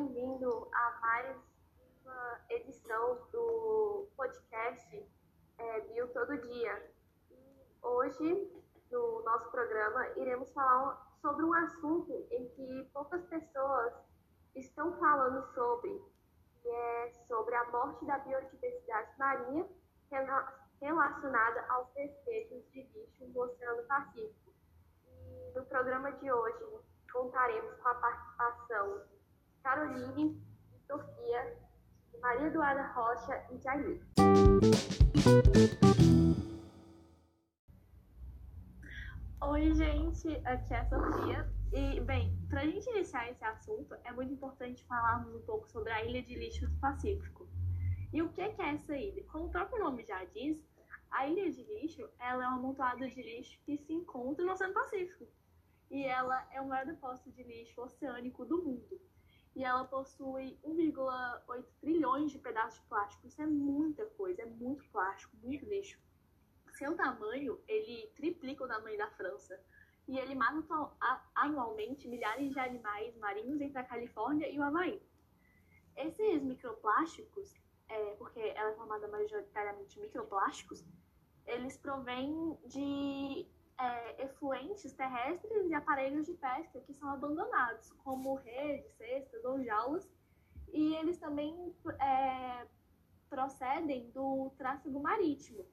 bem-vindo a mais uma edição do podcast é, Todo Dia. E hoje, no nosso programa, iremos falar sobre um assunto em que poucas pessoas estão falando sobre, que é sobre a morte da biodiversidade marinha relacionada aos despejos de lixo no Oceano Pacífico. E no programa de hoje contaremos com a participação Caroline, de Sofia, de Maria Eduarda Rocha e Jair. Oi, gente, aqui é a Sofia. E, bem, para a gente iniciar esse assunto, é muito importante falarmos um pouco sobre a Ilha de Lixo do Pacífico. E o que é essa ilha? Como o próprio nome já diz, a Ilha de Lixo ela é um amontoado de lixo que se encontra no Oceano Pacífico. E ela é o maior depósito de lixo oceânico do mundo. E ela possui 1,8 trilhões de pedaços de plástico. Isso é muita coisa, é muito plástico, muito lixo. Seu tamanho, ele triplica o tamanho da França. E ele mata anualmente milhares de animais marinhos entre a Califórnia e o Havaí. Esses microplásticos, é, porque ela é formada majoritariamente de microplásticos, eles provêm de é, efluentes terrestres e aparelhos de pesca que são abandonados, como redes, cestas ou jaulas, e eles também é, procedem do tráfego marítimo.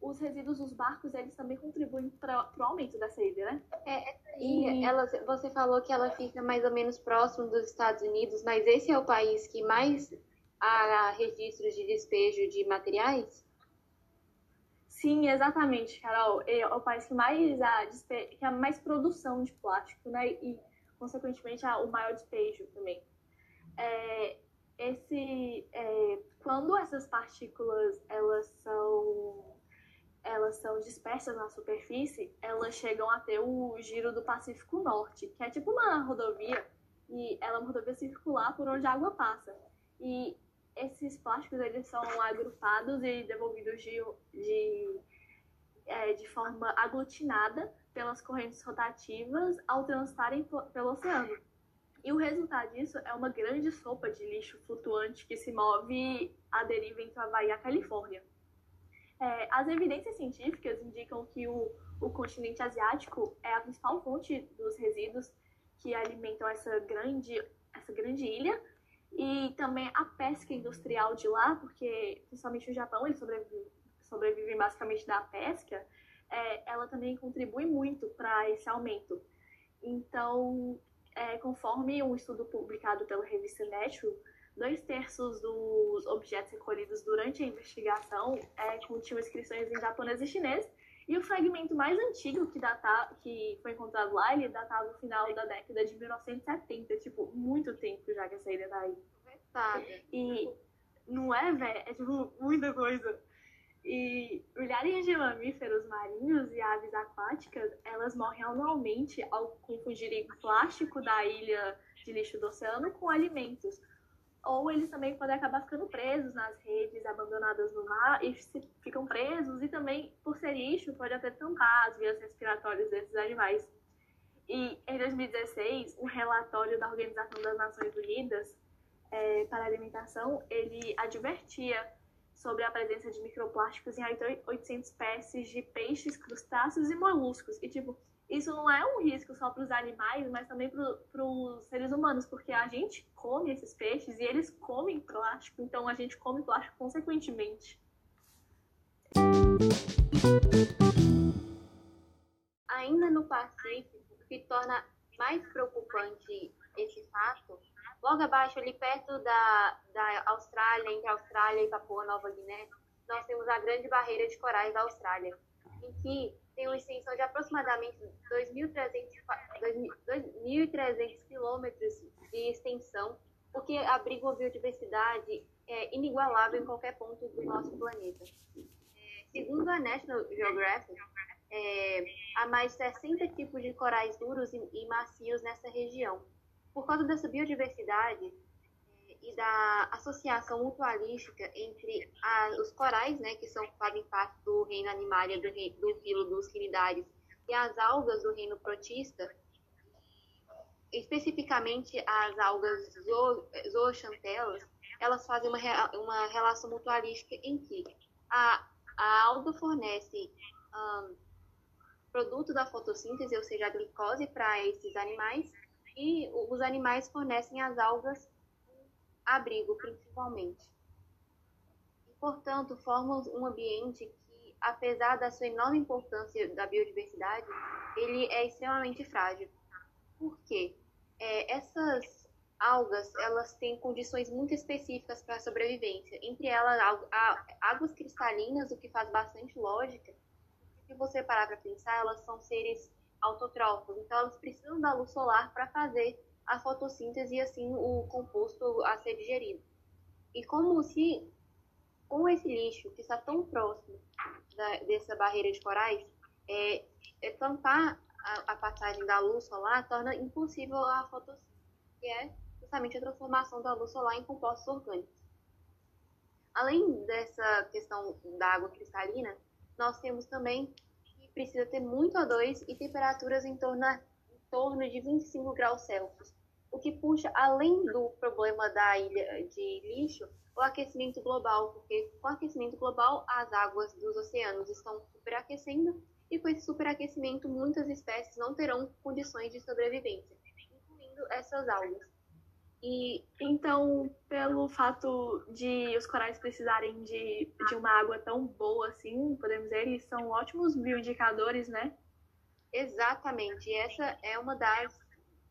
Os resíduos dos barcos, eles também contribuem para o aumento dessa ilha, né? É, e... ela, você falou que ela fica mais ou menos próximo dos Estados Unidos, mas esse é o país que mais há registros de despejo de materiais? Sim, exatamente, Carol. É o país que mais há, que há mais produção de plástico, né? E, consequentemente, há o maior despejo também. É, esse, é, quando essas partículas elas são elas são dispersas na superfície, elas chegam a ter o giro do Pacífico Norte, que é tipo uma rodovia, e ela é uma rodovia circular por onde a água passa. E esses plásticos eles são agrupados e devolvidos de, de, é, de forma aglutinada pelas correntes rotativas ao transitarem pelo oceano. E o resultado disso é uma grande sopa de lixo flutuante que se move à deriva entre Havaí e a Califórnia. É, as evidências científicas indicam que o, o continente asiático é a principal fonte dos resíduos que alimentam essa grande, essa grande ilha, e também a pesca industrial de lá, porque principalmente o Japão ele sobrevive, sobrevive basicamente da pesca, é, ela também contribui muito para esse aumento. Então, é, conforme um estudo publicado pela revista Nature, dois terços dos objetos recolhidos durante a investigação é, continham inscrições em japonês e chinês, e o fragmento mais antigo que, data, que foi encontrado lá, ele datava no final da década de 1970, tipo, muito tempo já que essa ilha tá aí. Sabe? E não é, velho? É tipo muita coisa. E milhares de mamíferos marinhos e aves aquáticas, elas morrem anualmente ao confundirem plástico da ilha de lixo do oceano com alimentos ou eles também podem acabar ficando presos nas redes abandonadas no mar e ficam presos e também, por ser lixo, pode até tampar as vias respiratórias desses animais. E em 2016, um relatório da Organização das Nações Unidas é, para a Alimentação, ele advertia sobre a presença de microplásticos em 800 espécies de peixes, crustáceos e moluscos. E, tipo, isso não é um risco só para os animais, mas também para os seres humanos, porque a gente come esses peixes e eles comem plástico, então a gente come plástico consequentemente. Ainda no Pacífico, que torna mais preocupante esse fato, logo abaixo, ali perto da, da Austrália, entre Austrália e Papua Nova Guiné, nós temos a Grande Barreira de Corais da Austrália, em que tem uma extensão de aproximadamente 2.300 quilômetros de extensão, o que abriga uma biodiversidade é, inigualável em qualquer ponto do nosso planeta. É, segundo a National Geographic, é, há mais de 60 tipos de corais duros e, e macios nessa região. Por causa dessa biodiversidade, e da associação mutualística entre a, os corais, né, que são, fazem parte do reino animário do, do filo dos quinidários, e as algas do reino protista, especificamente as algas zooxantelas, elas fazem uma, uma relação mutualística em que a, a alga fornece um, produto da fotossíntese, ou seja, a glicose para esses animais, e os animais fornecem as algas abrigo, principalmente. E, portanto, formam um ambiente que, apesar da sua enorme importância da biodiversidade, ele é extremamente frágil. Por quê? É, essas algas, elas têm condições muito específicas para a sobrevivência. Entre elas, águas cristalinas, o que faz bastante lógica. Se você parar para pensar, elas são seres autotróficos, então elas precisam da luz solar para fazer a fotossíntese e assim o composto a ser digerido. E como se com esse lixo que está tão próximo da, dessa barreira de corais, é, é tampar a, a, passagem da luz solar torna impossível a fotossíntese, que é justamente a transformação da luz solar em compostos orgânicos. Além dessa questão da água cristalina, nós temos também que precisa ter muito O2 e temperaturas em torno, em torno de 25 graus Celsius, o que puxa além do problema da ilha de lixo o aquecimento global, porque com o aquecimento global as águas dos oceanos estão superaquecendo e com esse superaquecimento muitas espécies não terão condições de sobrevivência, incluindo essas algas. E então, pelo fato de os corais precisarem de, de uma água tão boa assim, podemos dizer, eles são ótimos bioindicadores, né? Exatamente. E essa é uma das,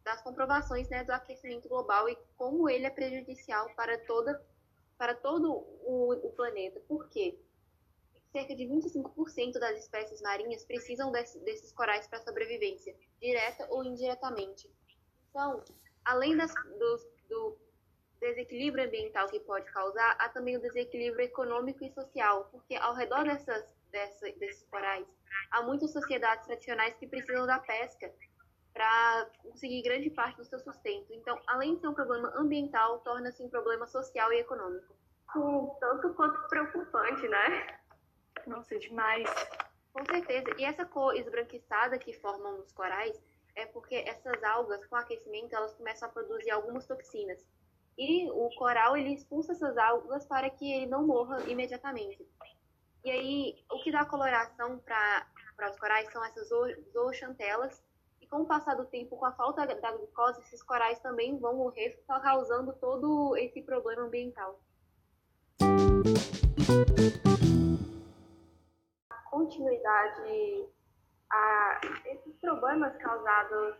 das comprovações né, do aquecimento global e como ele é prejudicial para, toda, para todo o, o planeta. Por quê? Cerca de 25% das espécies marinhas precisam desse, desses corais para sobrevivência, direta ou indiretamente. Então, além das, dos do desequilíbrio ambiental que pode causar, há também o desequilíbrio econômico e social, porque ao redor dessas, dessa, desses corais, há muitas sociedades tradicionais que precisam da pesca para conseguir grande parte do seu sustento. Então, além de ser um problema ambiental, torna-se um problema social e econômico. Um tanto quanto preocupante, né? Nossa, demais. Com certeza. E essa cor esbranquiçada que formam os corais é porque essas algas, com aquecimento, elas começam a produzir algumas toxinas. E o coral, ele expulsa essas algas para que ele não morra imediatamente. E aí, o que dá coloração para os corais são essas zooxantelas. Com o passar do tempo, com a falta da glicose, esses corais também vão morrer, causando todo esse problema ambiental. A continuidade a esses problemas causados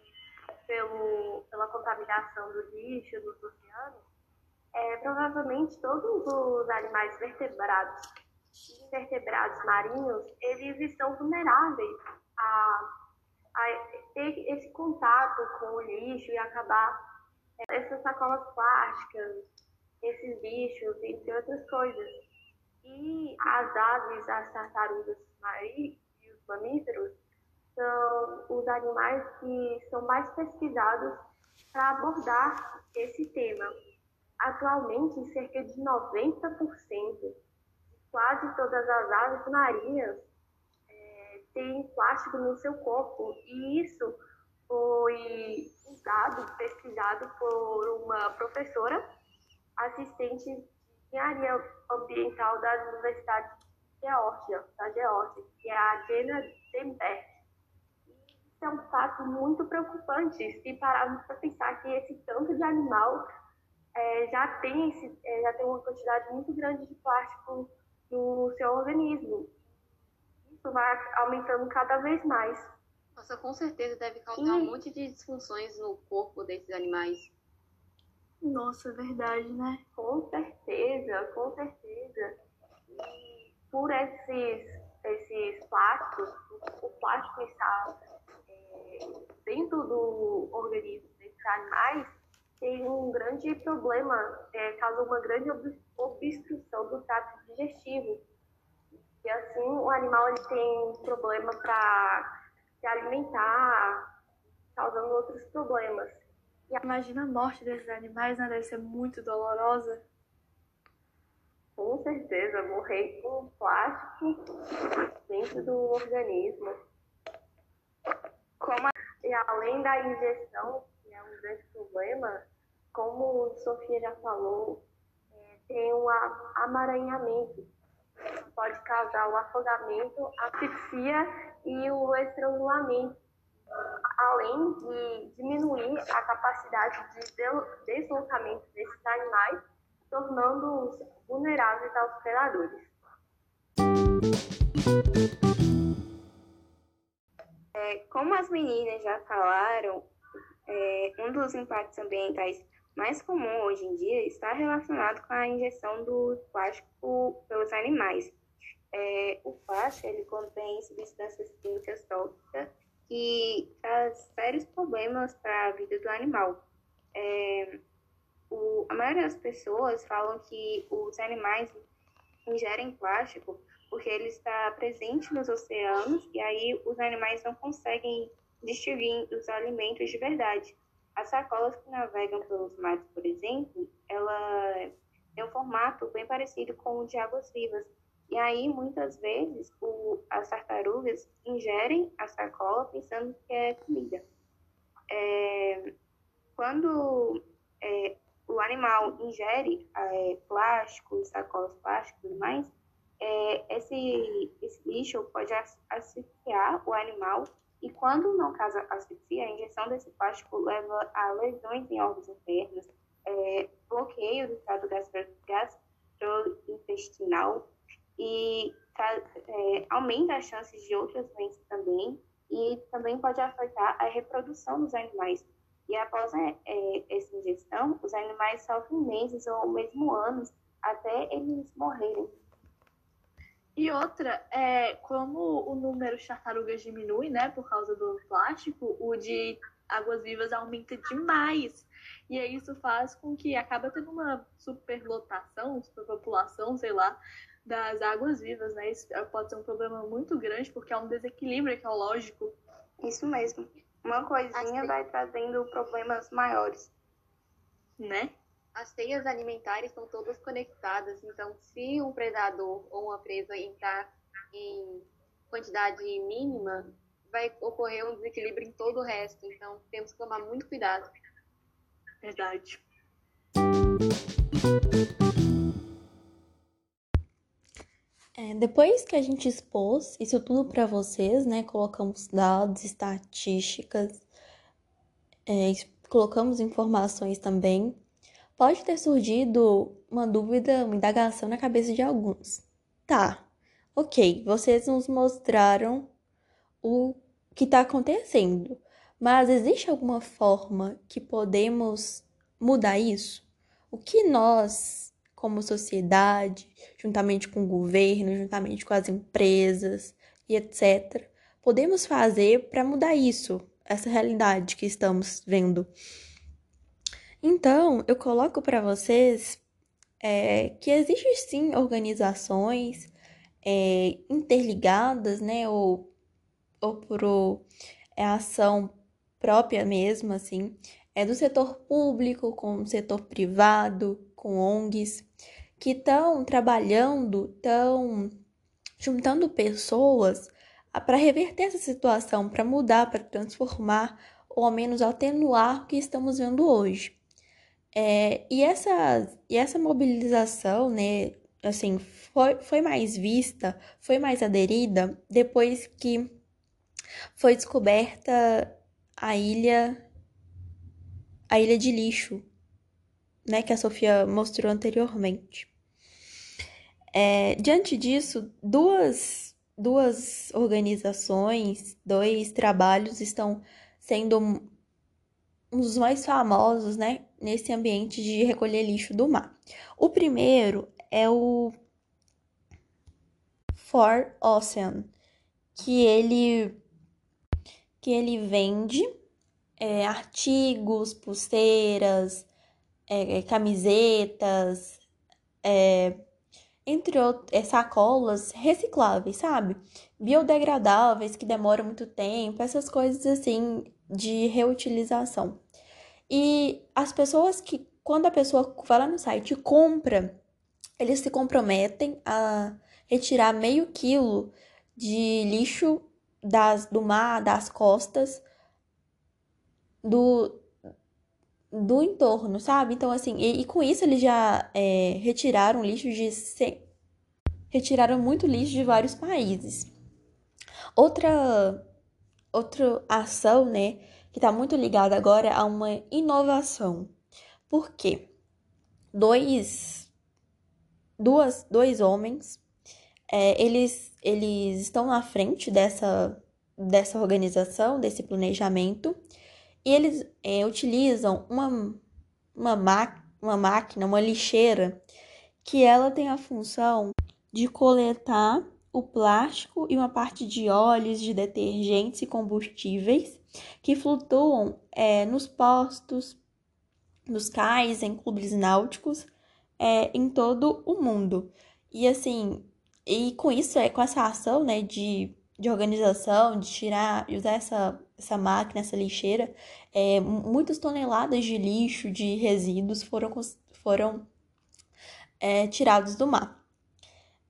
pelo, pela contaminação do lixo dos oceanos, é, provavelmente todos os animais vertebrados e invertebrados marinhos, eles estão vulneráveis a, a ter esse contato com o lixo e acabar é, essas sacolas plásticas, esses bichos, entre outras coisas. E as aves, as tartarugas marinhas e os mamíferos, são os animais que são mais pesquisados para abordar esse tema. Atualmente, cerca de 90% de quase todas as aves marinhas têm plástico no seu corpo, e isso foi usado, pesquisado por uma professora assistente de engenharia ambiental da Universidade de Geórgia, da Geórgia, que é a Jenna Denberg é um fato muito preocupante se pararmos para pensar que esse tanto de animal é, já, tem esse, é, já tem uma quantidade muito grande de plástico no seu organismo. Isso vai aumentando cada vez mais. Nossa, com certeza deve causar e... um monte de disfunções no corpo desses animais. Nossa, é verdade, né? Com certeza, com certeza. E por esses, esses plásticos, o plástico está dentro do organismo desses animais tem um grande problema, é, causa uma grande obstrução do trato digestivo. E assim o animal ele tem problema para se alimentar, causando outros problemas. E Imagina a morte desses animais, né? Deve ser muito dolorosa. Com certeza, morrer com plástico dentro do organismo. Como a e além da injeção, que é um grande problema, como Sofia já falou, é, tem um amaranhamento. Pode causar o afogamento, asfixia e o estrangulamento, além de diminuir a capacidade de deslocamento desses animais, tornando-os vulneráveis aos predadores. É, como as meninas já falaram, é, um dos impactos ambientais mais comum hoje em dia está relacionado com a injeção do plástico pelos animais. É, o plástico ele contém substâncias químicas tóxicas que traz sérios problemas para a vida do animal. É, o, a maioria das pessoas falam que os animais ingerem plástico porque ele está presente nos oceanos e aí os animais não conseguem distinguir os alimentos de verdade. As sacolas que navegam pelos mares, por exemplo, ela tem um formato bem parecido com o de águas vivas. E aí, muitas vezes, o, as tartarugas ingerem a sacola pensando que é comida. É, quando é, o animal ingere é, sacolas plásticas e mais, é, esse, esse lixo pode asfixiar o animal e quando não causa asfixia, a injeção desse plástico leva a lesões em órgãos internos, é, bloqueio do trato gastrointestinal e é, aumenta as chances de outras doenças também e também pode afetar a reprodução dos animais. E após é, é essa injeção, os animais sofrem meses ou mesmo anos até eles morrerem. E outra, é, como o número de tartarugas diminui, né, por causa do plástico, o de águas-vivas aumenta demais. E aí isso faz com que acaba tendo uma superlotação, superpopulação, sei lá, das águas-vivas, né? Isso pode ser um problema muito grande, porque é um desequilíbrio ecológico. Isso mesmo. Uma coisinha vai trazendo problemas maiores. Né? As teias alimentares estão todas conectadas, então se um predador ou uma presa entrar em quantidade mínima, vai ocorrer um desequilíbrio em todo o resto. Então temos que tomar muito cuidado. Verdade. É, depois que a gente expôs isso tudo para vocês, né, colocamos dados, estatísticas, é, colocamos informações também, pode ter surgido uma dúvida, uma indagação na cabeça de alguns. Tá, ok, vocês nos mostraram o que está acontecendo, mas existe alguma forma que podemos mudar isso? O que nós, como sociedade, juntamente com o governo, juntamente com as empresas e etc., podemos fazer para mudar isso, essa realidade que estamos vendo? Então, eu coloco para vocês é, que existem sim organizações é, interligadas, né, ou, ou por é, ação própria mesmo, assim, é do setor público com o setor privado, com ONGs, que estão trabalhando, estão juntando pessoas para reverter essa situação, para mudar, para transformar, ou ao menos atenuar o que estamos vendo hoje. É, e, essa, e essa mobilização, né, assim, foi, foi mais vista, foi mais aderida depois que foi descoberta a ilha, a ilha de lixo, né, que a Sofia mostrou anteriormente. É, diante disso, duas, duas organizações, dois trabalhos estão sendo um dos mais famosos, né, nesse ambiente de recolher lixo do mar. O primeiro é o For Ocean, que ele que ele vende é, artigos, pulseiras, é, camisetas, é, entre outros, é, sacolas recicláveis, sabe? Biodegradáveis que demoram muito tempo, essas coisas assim de reutilização. E as pessoas que, quando a pessoa vai lá no site e compra, eles se comprometem a retirar meio quilo de lixo das, do mar, das costas, do, do entorno, sabe? Então, assim, e, e com isso eles já é, retiraram lixo de. Se... Retiraram muito lixo de vários países. Outra, outra ação, né, que está muito ligada agora a uma inovação. Por quê? Dois, duas, dois homens, é, eles, eles estão na frente dessa, dessa organização, desse planejamento, e eles é, utilizam uma, uma, uma máquina, uma lixeira, que ela tem a função de coletar o plástico e uma parte de óleos, de detergentes e combustíveis que flutuam é, nos postos, nos cais, em clubes náuticos, é, em todo o mundo. E assim, e com isso, é com essa ação né, de, de organização, de tirar, de usar essa, essa máquina, essa lixeira, é, muitas toneladas de lixo, de resíduos foram, foram é, tirados do mar.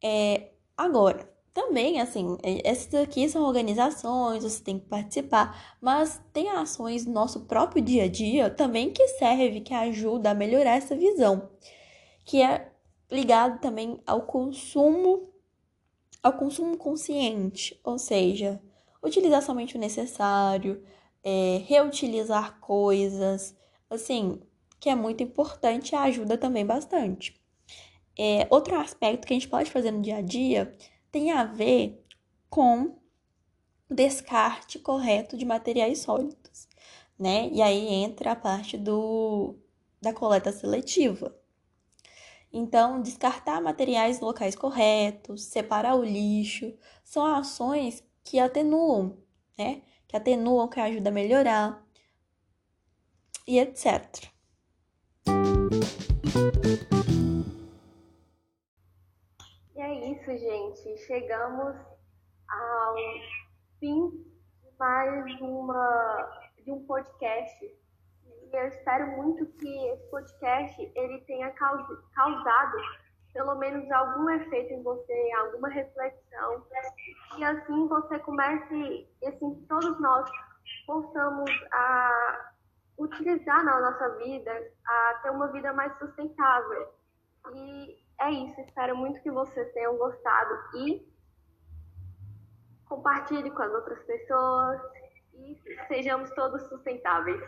É, agora, também, assim, essas aqui são organizações, você tem que participar, mas tem ações no nosso próprio dia a dia também que serve, que ajuda a melhorar essa visão, que é ligado também ao consumo, ao consumo consciente, ou seja, utilizar somente o necessário, é, reutilizar coisas, assim, que é muito importante e ajuda também bastante. É, outro aspecto que a gente pode fazer no dia a dia tem a ver com descarte correto de materiais sólidos, né? E aí entra a parte do, da coleta seletiva. Então, descartar materiais locais corretos, separar o lixo, são ações que atenuam, né? Que atenuam, que ajudam a melhorar e etc. É isso, gente. Chegamos ao fim de mais uma de um podcast. E eu espero muito que esse podcast ele tenha causado pelo menos algum efeito em você, alguma reflexão. E assim você comece, assim todos nós possamos a utilizar na nossa vida, a ter uma vida mais sustentável. E é isso, espero muito que vocês tenham gostado e compartilhe com as outras pessoas e sejamos todos sustentáveis.